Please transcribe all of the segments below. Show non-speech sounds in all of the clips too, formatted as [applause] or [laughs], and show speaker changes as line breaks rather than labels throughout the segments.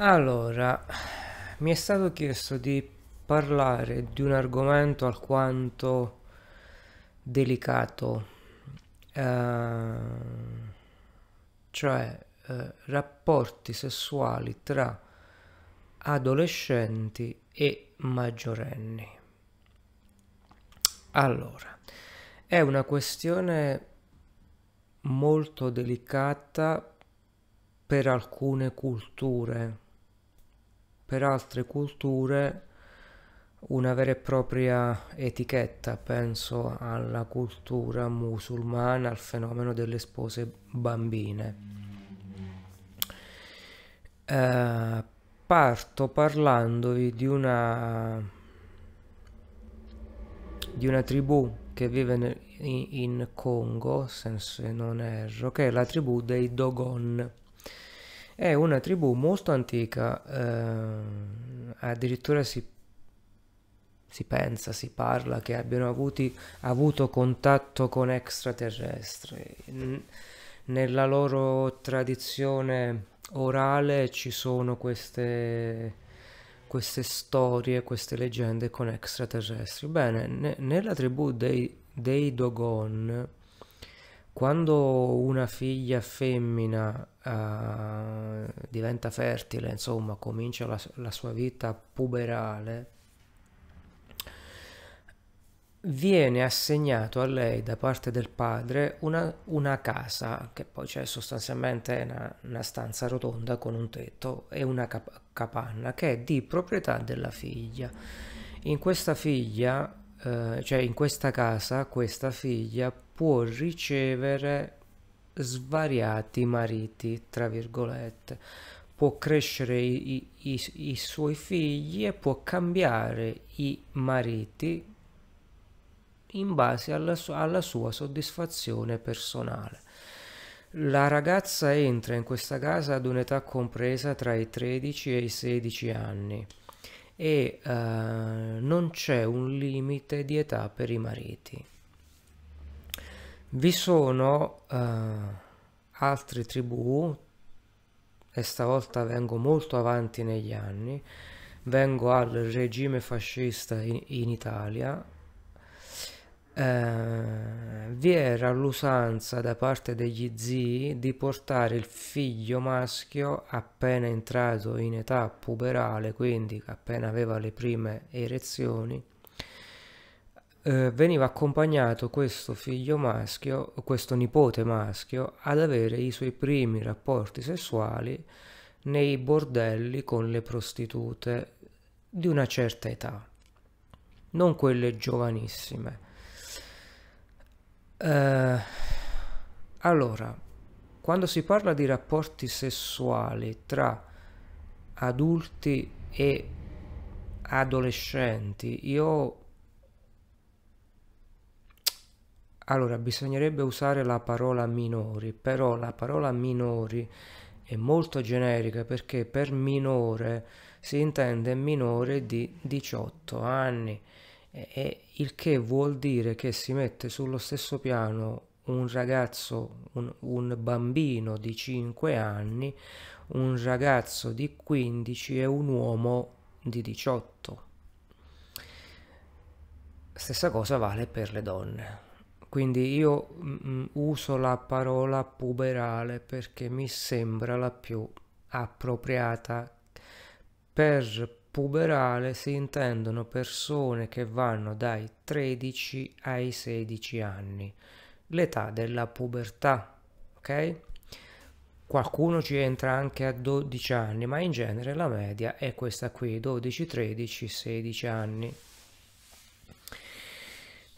Allora, mi è stato chiesto di parlare di un argomento alquanto delicato, eh, cioè eh, rapporti sessuali tra adolescenti e maggiorenni. Allora, è una questione molto delicata per alcune culture per altre culture una vera e propria etichetta, penso alla cultura musulmana, al fenomeno delle spose bambine. Eh, parto parlandovi di una, di una tribù che vive in, in Congo, se non erro, che è la tribù dei Dogon. È una tribù molto antica, eh, addirittura si, si, pensa, si parla che abbiano avuti, avuto contatto con extraterrestri. Nella loro tradizione orale ci sono queste, queste storie, queste leggende con extraterrestri. Bene, ne, nella tribù dei, dei Dogon quando una figlia femmina uh, diventa fertile, insomma, comincia la, la, sua vita puberale, viene assegnato a lei da parte del padre una, una casa, che poi c'è sostanzialmente una, una, stanza rotonda con un tetto e una cap- capanna, che è di proprietà della figlia. In questa figlia, uh, cioè in questa casa, questa figlia può ricevere svariati mariti, tra virgolette, può crescere i, i, i, suoi figli e può cambiare i mariti in base alla, su- alla sua soddisfazione personale. La ragazza entra in questa casa ad un'età compresa tra i 13 e i 16 anni e uh, non c'è un limite di età per i mariti. Vi sono uh, altre tribù, e stavolta vengo molto avanti negli anni, vengo al regime fascista in, in Italia, eh, vi era l'usanza da parte degli zii di portare il figlio maschio appena entrato in età puberale, quindi appena aveva le prime erezioni, eh, veniva accompagnato questo figlio maschio, questo nipote maschio, ad avere i suoi primi rapporti sessuali nei bordelli con le prostitute di una certa età, non quelle giovanissime. Eh, allora, quando si parla di rapporti sessuali tra adulti e adolescenti, io Allora, bisognerebbe usare la parola minori, però la parola minori è molto generica perché per minore si intende minore di 18 anni, e, il che vuol dire che si mette sullo stesso piano un ragazzo, un, un bambino di 5 anni, un ragazzo di 15 e un uomo di 18. Stessa cosa vale per le donne. Quindi io mm, mm, uso la parola puberale perché mi sembra la più appropriata. Per puberale si intendono persone che vanno dai 13 ai 16 anni, l'età della pubertà, ok? Qualcuno ci entra anche a 12 anni, ma in genere la media è questa qui, 12, 13, 16 anni.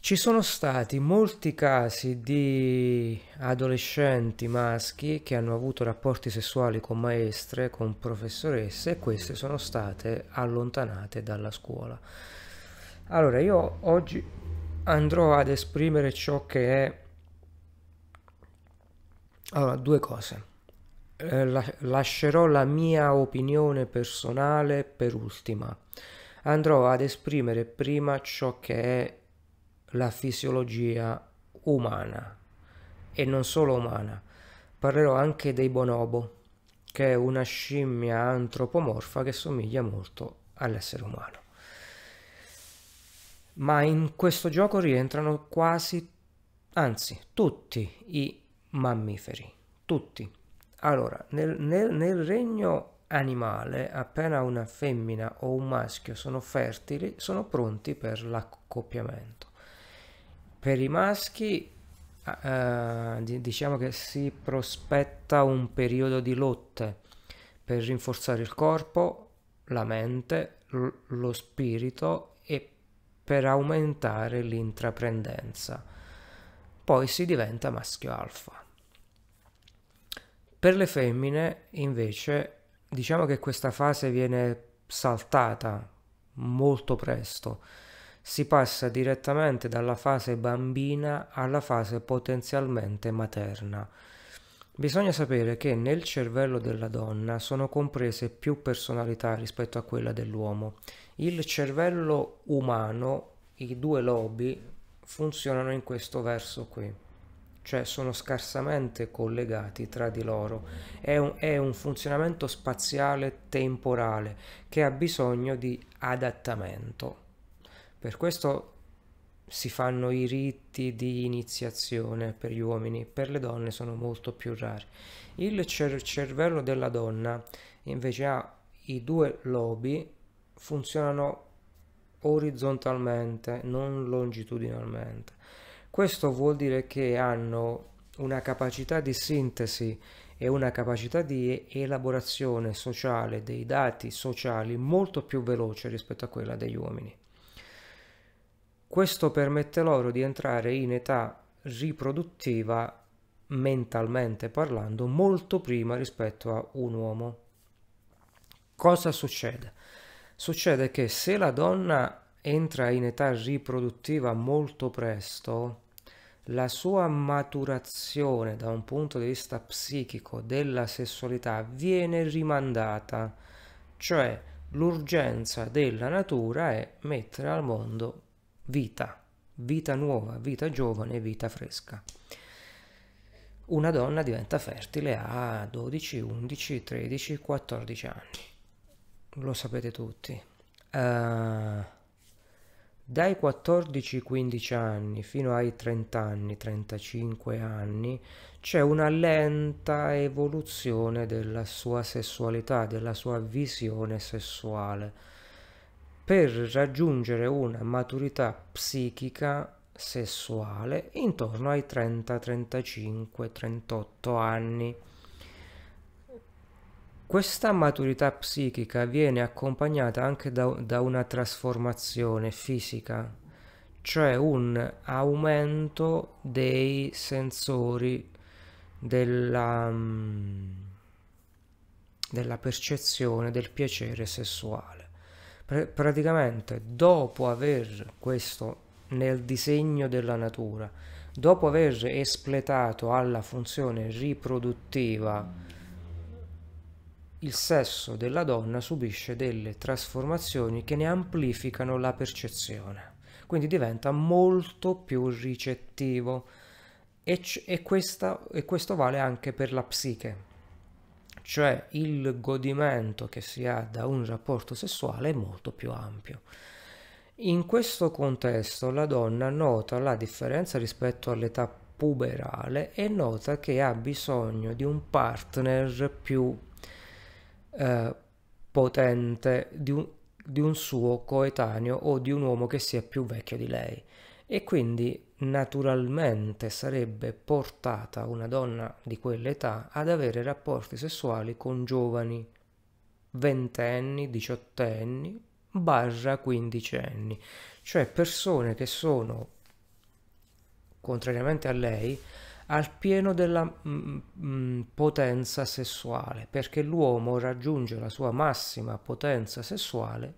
Ci sono stati molti casi di adolescenti maschi che hanno avuto rapporti sessuali con maestre, con professoresse e queste sono state allontanate dalla scuola. Allora, io oggi andrò ad esprimere ciò che è... Allora, due cose. Eh, lascerò la mia opinione personale per ultima. Andrò ad esprimere prima ciò che è la fisiologia umana e non solo umana. Parlerò anche dei bonobo, che è una scimmia antropomorfa che somiglia molto all'essere umano. Ma in questo gioco rientrano quasi, anzi tutti i mammiferi, tutti. Allora, nel, nel, nel regno animale, appena una femmina o un maschio sono fertili, sono pronti per l'accoppiamento. Per i maschi eh, diciamo che si prospetta un periodo di lotte per rinforzare il corpo, la mente, lo spirito e per aumentare l'intraprendenza. Poi si diventa maschio alfa. Per le femmine, invece, diciamo che questa fase viene saltata molto presto si passa direttamente dalla fase bambina alla fase potenzialmente materna. Bisogna sapere che nel cervello della donna sono comprese più personalità rispetto a quella dell'uomo. Il cervello umano, i due lobi, funzionano in questo verso qui, cioè sono scarsamente collegati tra di loro. È un, è un funzionamento spaziale temporale che ha bisogno di adattamento. Per questo si fanno i riti di iniziazione per gli uomini, per le donne sono molto più rari. Il cer- cervello della donna invece ha i due lobi, funzionano orizzontalmente, non longitudinalmente. Questo vuol dire che hanno una capacità di sintesi e una capacità di elaborazione sociale dei dati sociali molto più veloce rispetto a quella degli uomini. Questo permette loro di entrare in età riproduttiva mentalmente parlando molto prima rispetto a un uomo. Cosa succede? Succede che se la donna entra in età riproduttiva molto presto, la sua maturazione da un punto di vista psichico della sessualità viene rimandata, cioè l'urgenza della natura è mettere al mondo vita, vita nuova, vita giovane, vita fresca. Una donna diventa fertile a 12, 11, 13, 14 anni. Lo sapete tutti. Uh, dai 14-15 anni fino ai 30 anni, 35 anni, c'è una lenta evoluzione della sua sessualità, della sua visione sessuale per raggiungere una maturità psichica sessuale intorno ai 30, 35, 38 anni. Questa maturità psichica viene accompagnata anche da, da una trasformazione fisica, cioè un aumento dei sensori della, mm, della percezione del piacere sessuale praticamente dopo aver questo nel disegno della natura, dopo aver espletato alla funzione riproduttiva, il sesso della donna subisce delle trasformazioni che ne amplificano la percezione, quindi diventa molto più ricettivo. E, e, questa, e questo vale anche per la psiche cioè il godimento che si ha da un rapporto sessuale è molto più ampio. In questo contesto la donna nota la differenza rispetto all'età puberale e nota che ha bisogno di un partner più eh, potente, di un, di un suo coetaneo o di un uomo che sia più vecchio di lei e quindi naturalmente sarebbe portata una donna di quell'età ad avere rapporti sessuali con giovani ventenni, diciottenni, barra quindicenni, cioè persone che sono, contrariamente a lei, al pieno della mm, mm, potenza sessuale, perché l'uomo raggiunge la sua massima potenza sessuale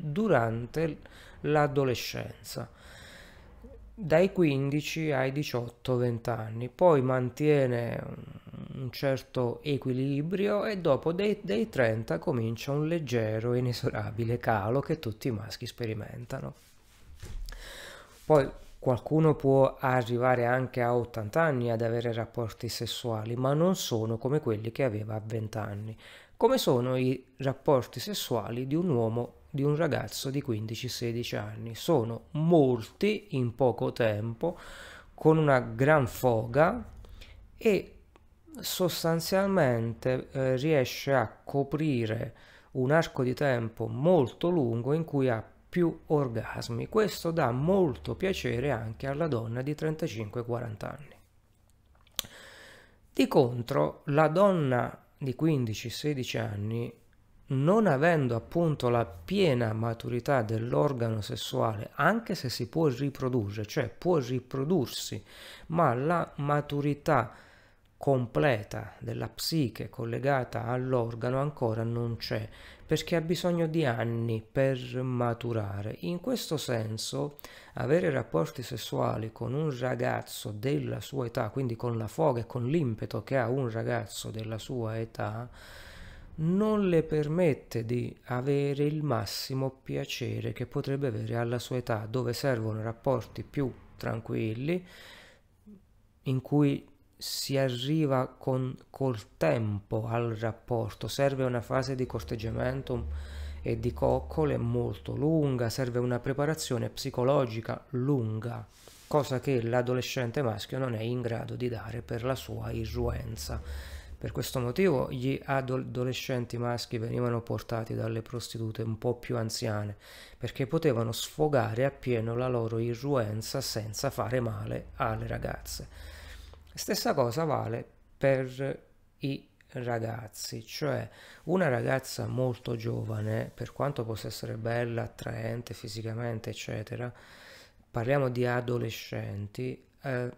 durante l'adolescenza dai 15 ai 18-20 anni, poi mantiene un certo equilibrio e dopo dei, dei 30 comincia un leggero inesorabile calo che tutti i maschi sperimentano. Poi Qualcuno può arrivare anche a 80 anni ad avere rapporti sessuali, ma non sono come quelli che aveva a 20 anni. Come sono i rapporti sessuali di un uomo, di un ragazzo di 15-16 anni? Sono molti in poco tempo, con una gran foga e sostanzialmente eh, riesce a coprire un arco di tempo molto lungo in cui ha più orgasmi. Questo dà molto piacere anche alla donna di 35-40 anni. Di contro, la donna di 15-16 anni, non avendo appunto la piena maturità dell'organo sessuale, anche se si può riprodurre, cioè può riprodursi, ma la maturità completa della psiche collegata all'organo ancora non c'è perché ha bisogno di anni per maturare. In questo senso, avere rapporti sessuali con un ragazzo della sua età, quindi con la foga e con l'impeto che ha un ragazzo della sua età, non le permette di avere il massimo piacere che potrebbe avere alla sua età, dove servono rapporti più tranquilli, in cui si arriva con, col tempo al rapporto, serve una fase di corteggiamento e di coccole molto lunga, serve una preparazione psicologica lunga, cosa che l'adolescente maschio non è in grado di dare per la sua irruenza. Per questo motivo gli adolescenti maschi venivano portati dalle prostitute un po' più anziane, perché potevano sfogare appieno la loro irruenza senza fare male alle ragazze. Stessa cosa vale per i ragazzi, cioè una ragazza molto giovane, per quanto possa essere bella, attraente fisicamente, eccetera, parliamo di adolescenti, eh,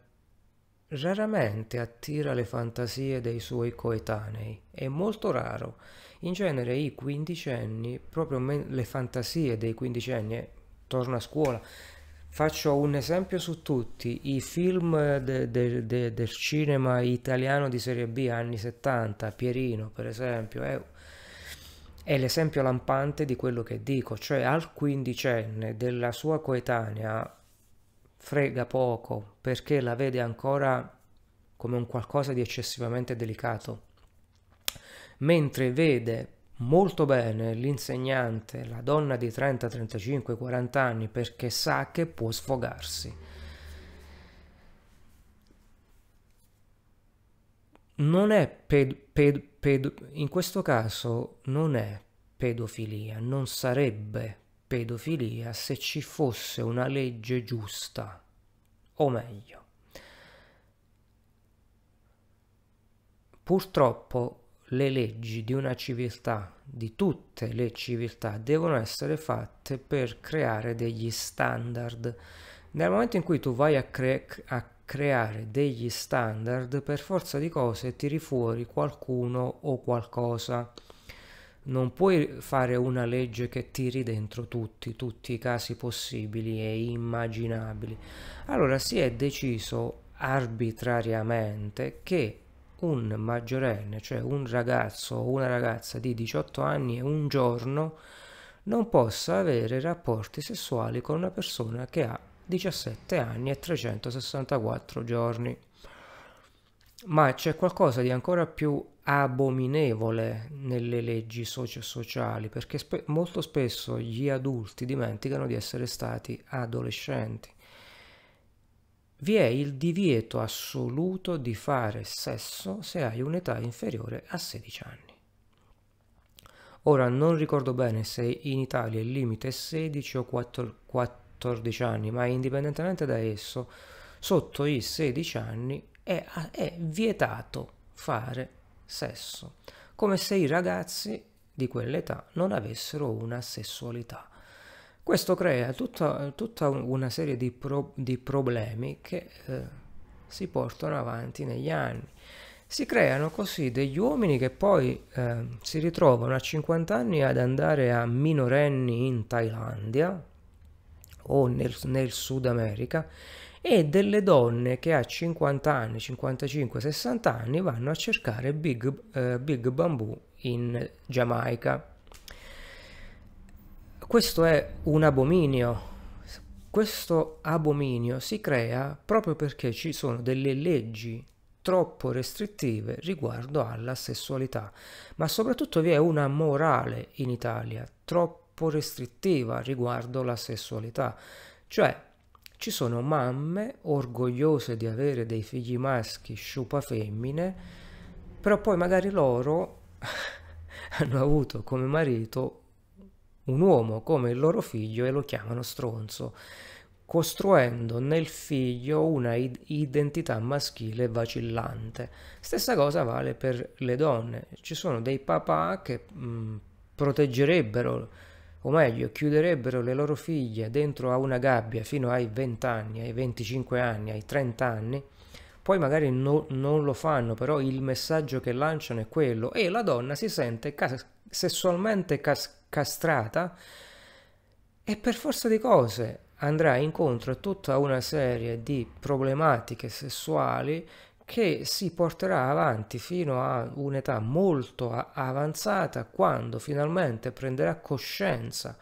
raramente attira le fantasie dei suoi coetanei, è molto raro. In genere i quindicenni, proprio le fantasie dei quindicenni, eh, torno a scuola, Faccio un esempio su tutti, i film de, de, de, del cinema italiano di serie B anni 70, Pierino per esempio, è, è l'esempio lampante di quello che dico, cioè al quindicenne della sua coetanea frega poco perché la vede ancora come un qualcosa di eccessivamente delicato, mentre vede molto bene l'insegnante, la donna di 30, 35, 40 anni, perché sa che può sfogarsi. Non è ped, ped, ped, in questo caso non è pedofilia, non sarebbe pedofilia se ci fosse una legge giusta, o meglio. Purtroppo le leggi di una civiltà, di tutte le civiltà, devono essere fatte per creare degli standard. Nel momento in cui tu vai a, cre- a creare degli standard, per forza di cose tiri fuori qualcuno o qualcosa. Non puoi fare una legge che tiri dentro tutti, tutti i casi possibili e immaginabili. Allora si è deciso arbitrariamente che un maggiorenne, cioè un ragazzo o una ragazza di 18 anni e un giorno, non possa avere rapporti sessuali con una persona che ha 17 anni e 364 giorni. Ma c'è qualcosa di ancora più abominevole nelle leggi socio-sociali, perché spe- molto spesso gli adulti dimenticano di essere stati adolescenti vi è il divieto assoluto di fare sesso se hai un'età inferiore a 16 anni. Ora non ricordo bene se in Italia il limite è 16 o 14 anni, ma indipendentemente da esso, sotto i 16 anni è, è vietato fare sesso, come se i ragazzi di quell'età non avessero una sessualità. Questo crea tutta, tutta una serie di, pro, di problemi che eh, si portano avanti negli anni. Si creano così degli uomini che poi eh, si ritrovano a 50 anni ad andare a minorenni in Thailandia o nel, nel Sud America e delle donne che a 50 anni, 55, 60 anni vanno a cercare Big, eh, Big Bamboo in Giamaica. Questo è un abominio. Questo abominio si crea proprio perché ci sono delle leggi troppo restrittive riguardo alla sessualità, ma soprattutto vi è una morale in Italia troppo restrittiva riguardo la sessualità, cioè ci sono mamme orgogliose di avere dei figli maschi sciupa femmine, però poi magari loro [laughs] hanno avuto come marito un uomo come il loro figlio e lo chiamano stronzo, costruendo nel figlio una identità maschile vacillante. Stessa cosa vale per le donne. Ci sono dei papà che mh, proteggerebbero, o meglio, chiuderebbero le loro figlie dentro a una gabbia fino ai 20 anni, ai 25 anni, ai 30 anni. Poi magari no, non lo fanno, però il messaggio che lanciano è quello e la donna si sente cas- sessualmente cas- castrata e per forza di cose andrà incontro a tutta una serie di problematiche sessuali che si porterà avanti fino a un'età molto avanzata quando finalmente prenderà coscienza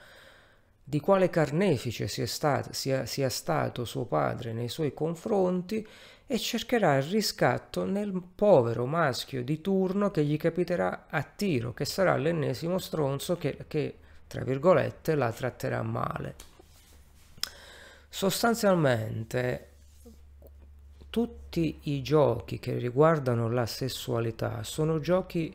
di quale carnefice sia stato, sia, sia stato suo padre nei suoi confronti e cercherà il riscatto nel povero maschio di turno che gli capiterà a tiro, che sarà l'ennesimo stronzo che, che tra virgolette, la tratterà male. Sostanzialmente tutti i giochi che riguardano la sessualità sono giochi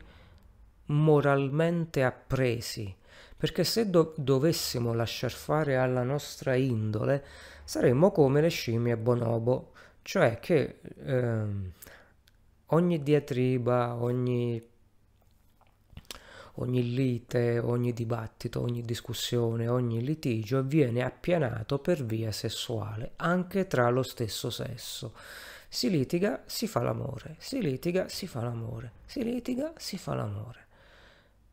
moralmente appresi, perché se do- dovessimo lasciar fare alla nostra indole saremmo come le scimmie bonobo, cioè che eh, ogni diatriba, ogni ogni lite, ogni dibattito, ogni discussione, ogni litigio viene appianato per via sessuale, anche tra lo stesso sesso. Si litiga, si fa l'amore, si litiga, si fa l'amore, si litiga, si fa l'amore.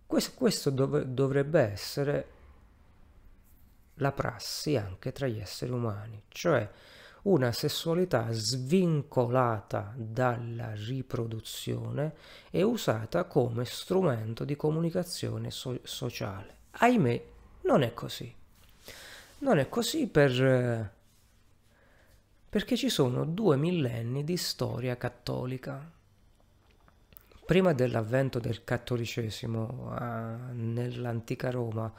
Questo, questo dov- dovrebbe essere la prassi anche tra gli esseri umani, cioè una sessualità svincolata dalla riproduzione e usata come strumento di comunicazione so- sociale. Ahimè, non è così. Non è così per, perché ci sono due millenni di storia cattolica. Prima dell'avvento del cattolicesimo a, nell'antica Roma,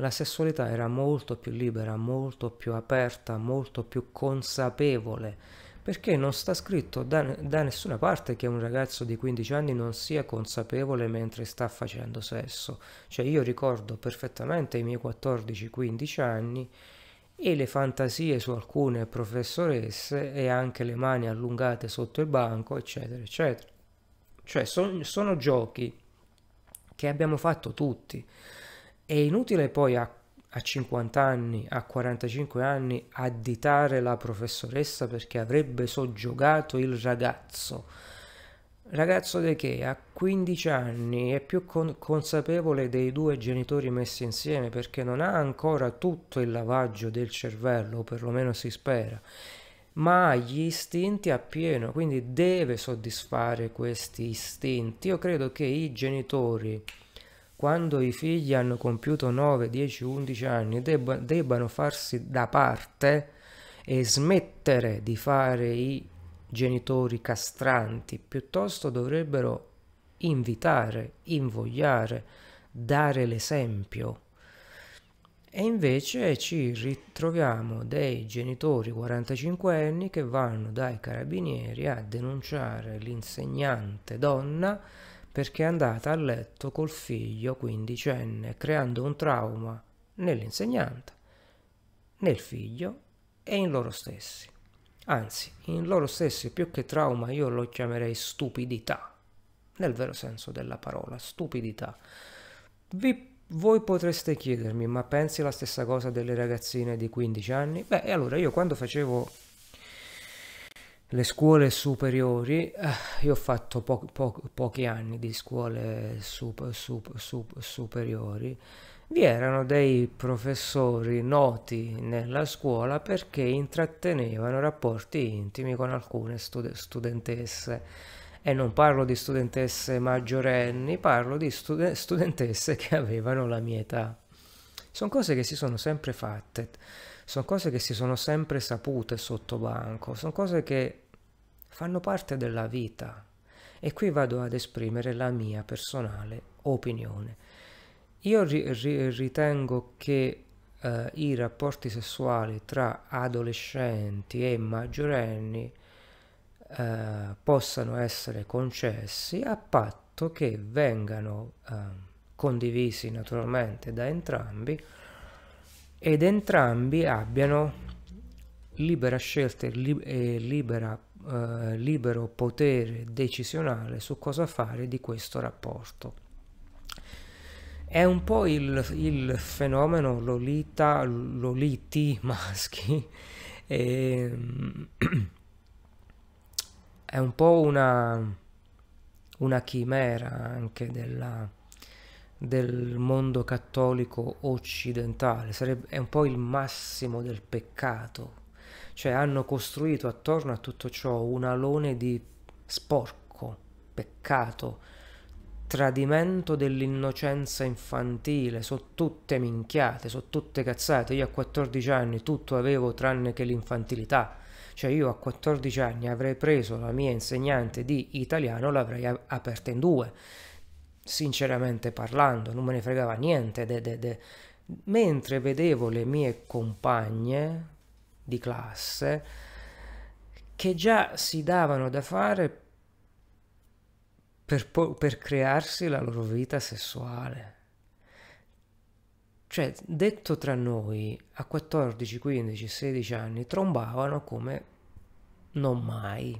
la sessualità era molto più libera, molto più aperta, molto più consapevole, perché non sta scritto da, da, nessuna parte che un ragazzo di 15 anni non sia consapevole mentre sta facendo sesso. Cioè io ricordo perfettamente i miei 14-15 anni e le fantasie su alcune professoresse e anche le mani allungate sotto il banco, eccetera, eccetera. Cioè son, sono giochi che abbiamo fatto tutti. È inutile poi a, a 50 anni, a 45 anni additare la professoressa perché avrebbe soggiogato il ragazzo. Ragazzo di che a 15 anni è più con- consapevole dei due genitori messi insieme perché non ha ancora tutto il lavaggio del cervello, o perlomeno si spera, ma ha gli istinti appieno, quindi deve soddisfare questi istinti. Io credo che i genitori quando i figli hanno compiuto 9, 10, 11 anni debba, debbano farsi da parte e smettere di fare i genitori castranti, piuttosto dovrebbero invitare, invogliare, dare l'esempio. E invece ci ritroviamo dei genitori 45 anni che vanno dai carabinieri a denunciare l'insegnante donna perché è andata a letto col figlio quindicenne, creando un trauma nell'insegnante, nel figlio e in loro stessi. Anzi, in loro stessi più che trauma io lo chiamerei stupidità, nel vero senso della parola, stupidità. Vi, voi potreste chiedermi, ma pensi la stessa cosa delle ragazzine di 15 anni? Beh, allora io quando facevo le scuole superiori, eh, io ho fatto po- po- pochi anni di scuole super, super, super, superiori, vi erano dei professori noti nella scuola perché intrattenevano rapporti intimi con alcune stud- studentesse. E non parlo di studentesse maggiorenni, parlo di stud- studentesse che avevano la mia età. Sono cose che si sono sempre fatte sono cose che si sono sempre sapute sotto banco, sono cose che fanno parte della vita. E qui vado ad esprimere la mia personale opinione. Io ri- ri- ritengo che eh, i rapporti sessuali tra adolescenti e maggiorenni eh, possano essere concessi a patto che vengano eh, condivisi naturalmente da entrambi ed entrambi abbiano libera scelta e libera, eh, libero potere decisionale su cosa fare di questo rapporto. È un po' il, il fenomeno Lolita, Loliti maschi, [laughs] e, [clears throat] è un po' una, una chimera anche della, del mondo cattolico occidentale, Sarebbe, è un po' il massimo del peccato, cioè hanno costruito attorno a tutto ciò un alone di sporco, peccato, tradimento dell'innocenza infantile, sono tutte minchiate, sono tutte cazzate. Io a 14 anni tutto avevo tranne che l'infantilità. Cioè io a 14 anni avrei preso la mia insegnante di italiano, l'avrei aperta in due. Sinceramente parlando, non me ne fregava niente. De, de, de. Mentre vedevo le mie compagne di classe che già si davano da fare per, per crearsi la loro vita sessuale. Cioè, detto tra noi, a 14, 15, 16 anni trombavano come non mai.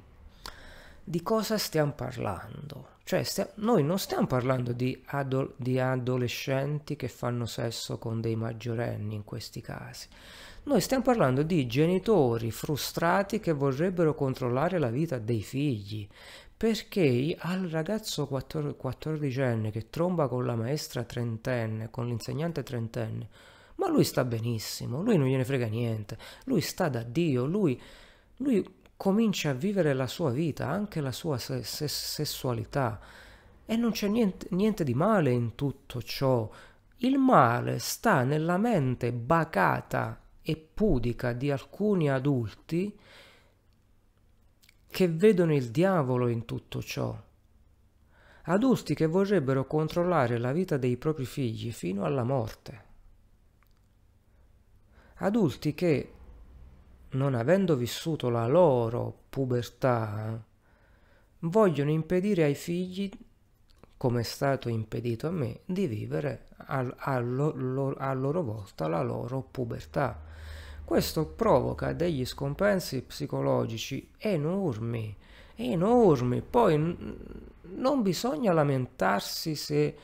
Di cosa stiamo parlando? Cioè, stia- noi non stiamo parlando di, ado- di adolescenti che fanno sesso con dei maggiorenni in questi casi. Noi stiamo parlando di genitori frustrati che vorrebbero controllare la vita dei figli, perché al ragazzo 14enne che tromba con la maestra trentenne, con l'insegnante trentenne, ma lui sta benissimo, lui non gliene frega niente, lui sta da Dio, lui, lui comincia a vivere la sua vita, anche la sua se- se- sessualità. E non c'è niente, niente di male in tutto ciò. Il male sta nella mente bacata e pudica di alcuni adulti che vedono il diavolo in tutto ciò. Adulti che vorrebbero controllare la vita dei propri figli fino alla morte. Adulti che, non avendo vissuto la loro pubertà, vogliono impedire ai figli, come è stato impedito a me, di vivere a, a, a loro volta la loro pubertà. Questo provoca degli scompensi psicologici enormi, enormi. Poi non bisogna lamentarsi se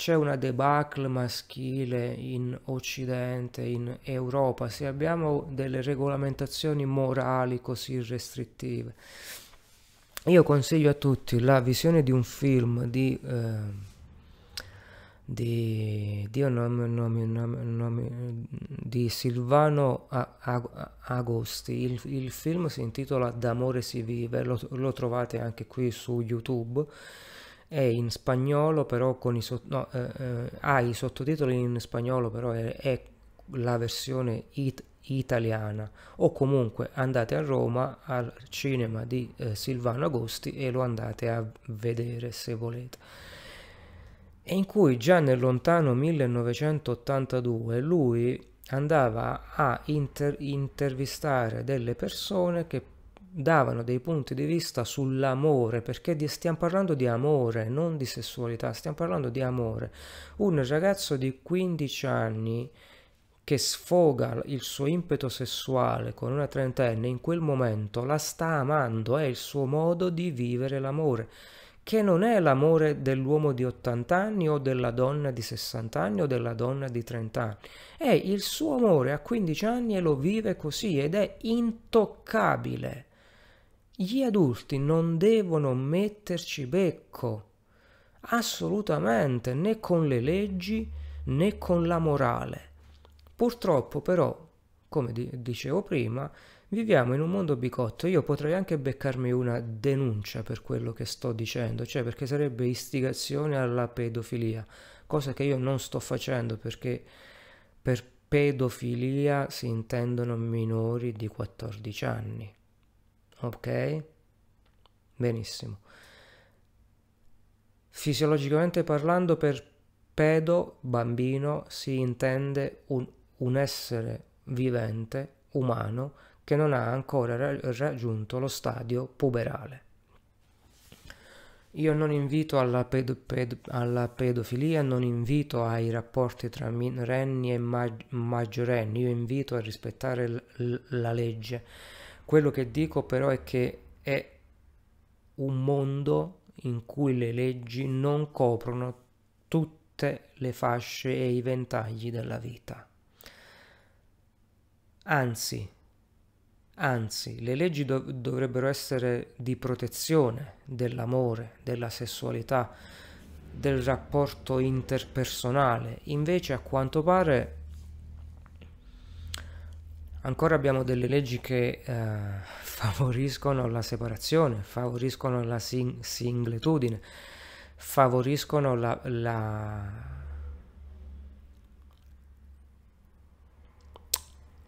c'è una debacle maschile in Occidente, in Europa, se abbiamo delle regolamentazioni morali così restrittive. Io consiglio a tutti la visione di un film di... Eh, di, di, nome, nome, nome, di Silvano Agosti. Il, il, film si intitola D'amore si vive, lo, lo, trovate anche qui su YouTube. È in spagnolo, però con i, no, eh, eh, ha i sottotitoli in spagnolo, però è, è la versione it, italiana. O comunque andate a Roma al cinema di eh, Silvano Agosti e lo andate a vedere se volete e in cui già nel lontano 1982 lui andava a inter- intervistare delle persone che davano dei punti di vista sull'amore, perché di, stiamo parlando di amore, non di sessualità, stiamo parlando di amore. Un ragazzo di 15 anni che sfoga il suo impeto sessuale con una trentenne, in quel momento la sta amando, è il suo modo di vivere l'amore che non è l'amore dell'uomo di 80 anni o della donna di 60 anni o della donna di 30 anni. È il suo amore a 15 anni e lo vive così ed è intoccabile. Gli adulti non devono metterci becco, assolutamente, né con le leggi né con la morale. Purtroppo però, come dicevo prima, Viviamo in un mondo bicotto, io potrei anche beccarmi una denuncia per quello che sto dicendo, cioè perché sarebbe istigazione alla pedofilia, cosa che io non sto facendo perché per, pedofilia si intendono minori di 14 anni. Ok? Benissimo. Fisiologicamente parlando, per pedo, bambino, si intende un, un essere vivente, umano, che non ha ancora raggiunto lo stadio puberale. Io non invito alla, pedo, pedo, alla, pedofilia, non invito ai rapporti tra minorenni e mag, maggiorenni, io invito a rispettare l, la legge. Quello che dico però è che è un mondo in cui le leggi non coprono tutte le fasce e i ventagli della vita. Anzi, Anzi, le leggi dov- dovrebbero essere di protezione dell'amore, della sessualità, del rapporto interpersonale. Invece, a quanto pare, ancora abbiamo delle leggi che eh, [laughs] favoriscono la separazione, favoriscono la sing- singletudine, favoriscono la, la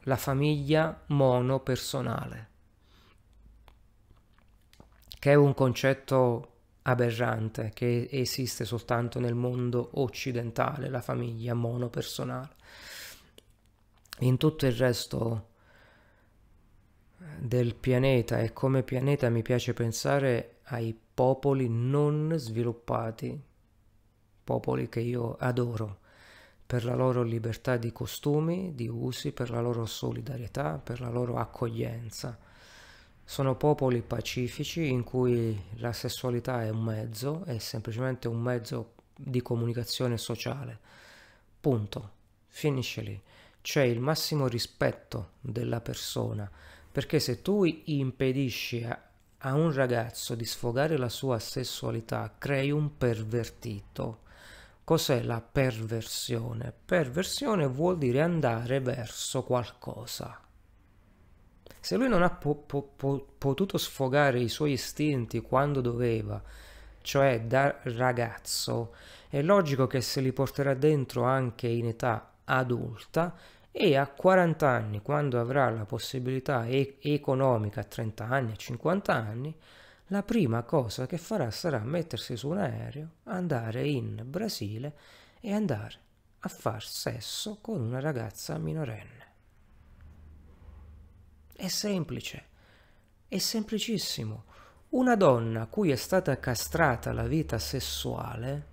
la famiglia monopersonale, che è un concetto aberrante che esiste soltanto nel mondo occidentale, la famiglia monopersonale. In tutto il resto del pianeta e come pianeta mi piace pensare ai popoli non sviluppati, popoli che io adoro per la loro libertà di costumi, di usi, per la loro solidarietà, per la loro accoglienza. Sono popoli pacifici in cui la sessualità è un mezzo, è semplicemente un mezzo di comunicazione sociale. Punto. Finisce lì. C'è il massimo rispetto della persona, perché se tu impedisci a, a un ragazzo di sfogare la sua sessualità, crei un pervertito Cos'è la perversione? Perversione vuol dire andare verso qualcosa. Se lui non ha po- po- po- potuto sfogare i suoi istinti quando doveva, cioè da ragazzo, è logico che se li porterà dentro anche in età adulta e a 40 anni, quando avrà la possibilità e- economica a 30 anni, a 50 anni, la prima cosa che farà sarà mettersi su un aereo, andare in Brasile e andare a far sesso con una ragazza minorenne. È semplice, è semplicissimo. Una donna a cui è stata castrata la vita sessuale,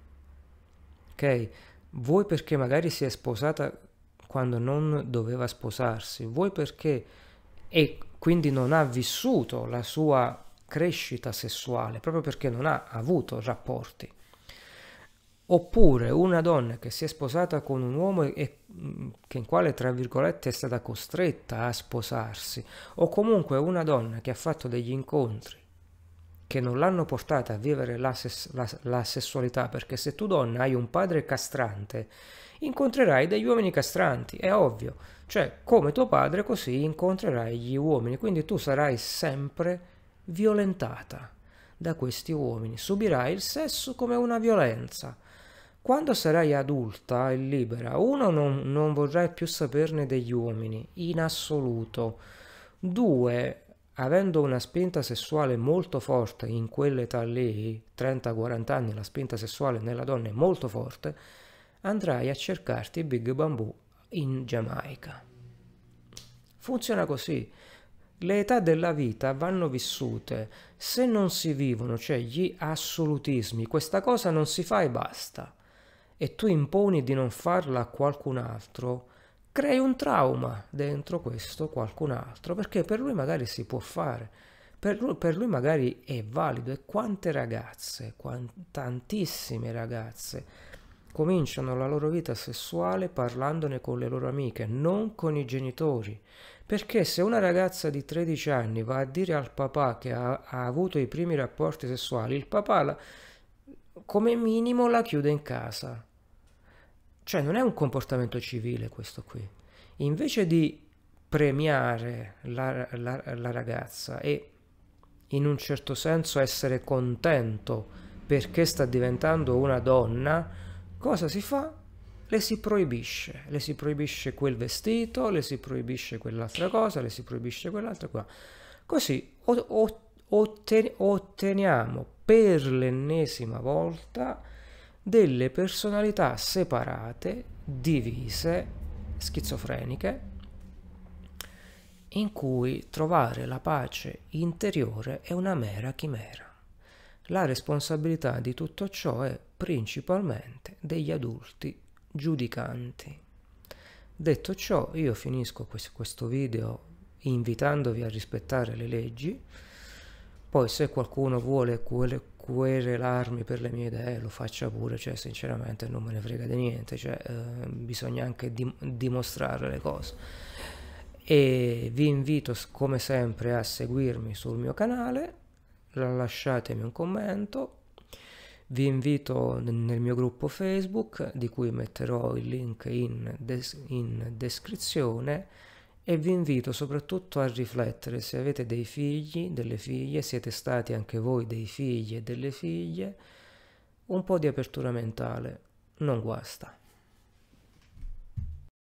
ok? Vuoi perché magari si è sposata quando non doveva sposarsi, vuoi perché e quindi non ha vissuto la sua crescita sessuale proprio perché non ha avuto rapporti. Oppure una donna che si è sposata con un uomo e che in quale, tra virgolette, è stata costretta a sposarsi, o comunque una donna che ha fatto degli incontri che non l'hanno portata a vivere la, ses- la, la sessualità, perché se tu donna hai un padre castrante, incontrerai degli uomini castranti, è ovvio. Cioè, come tuo padre, così incontrerai gli uomini, quindi tu sarai sempre violentata da questi uomini, subirai il sesso come una violenza. Quando sarai adulta e libera, uno, non, non vorrai più saperne degli uomini, in assoluto. Due, avendo una spinta sessuale molto forte in quell'età lì, 30-40 anni, la spinta sessuale nella donna è molto forte, andrai a cercarti Big Bamboo in Giamaica. Funziona così. Le età della vita vanno vissute, se non si vivono, cioè gli assolutismi, questa cosa non si fa e basta, e tu imponi di non farla a qualcun altro, crei un trauma dentro questo qualcun altro, perché per lui magari si può fare, per lui, per lui magari è valido, e quante ragazze, quant, tantissime ragazze, cominciano la loro vita sessuale parlandone con le loro amiche, non con i genitori, perché se una ragazza di 13 anni va a dire al papà che ha, ha avuto i primi rapporti sessuali, il papà la, come minimo la chiude in casa. Cioè non è un comportamento civile questo qui. Invece di premiare la, la, la ragazza e in un certo senso essere contento perché sta diventando una donna, cosa si fa? le si proibisce, le si proibisce quel vestito, le si proibisce quell'altra cosa, le si proibisce quell'altra qua. Così otteniamo per l'ennesima volta delle personalità separate, divise, schizofreniche, in cui trovare la pace interiore è una mera chimera. La responsabilità di tutto ciò è principalmente degli adulti giudicanti. Detto ciò, io finisco questo video invitandovi a rispettare le leggi, poi se qualcuno vuole querelarmi per le mie idee lo faccia pure, cioè sinceramente non me ne frega di niente, cioè, eh, bisogna anche dim dimostrare le cose. E vi invito come sempre a seguirmi sul mio canale, lasciatemi un commento, vi invito nel mio gruppo Facebook di cui metterò il link in, des in descrizione e vi invito soprattutto a riflettere se avete dei figli, delle figlie, siete stati anche voi dei figli e delle figlie, un po' di apertura mentale non guasta.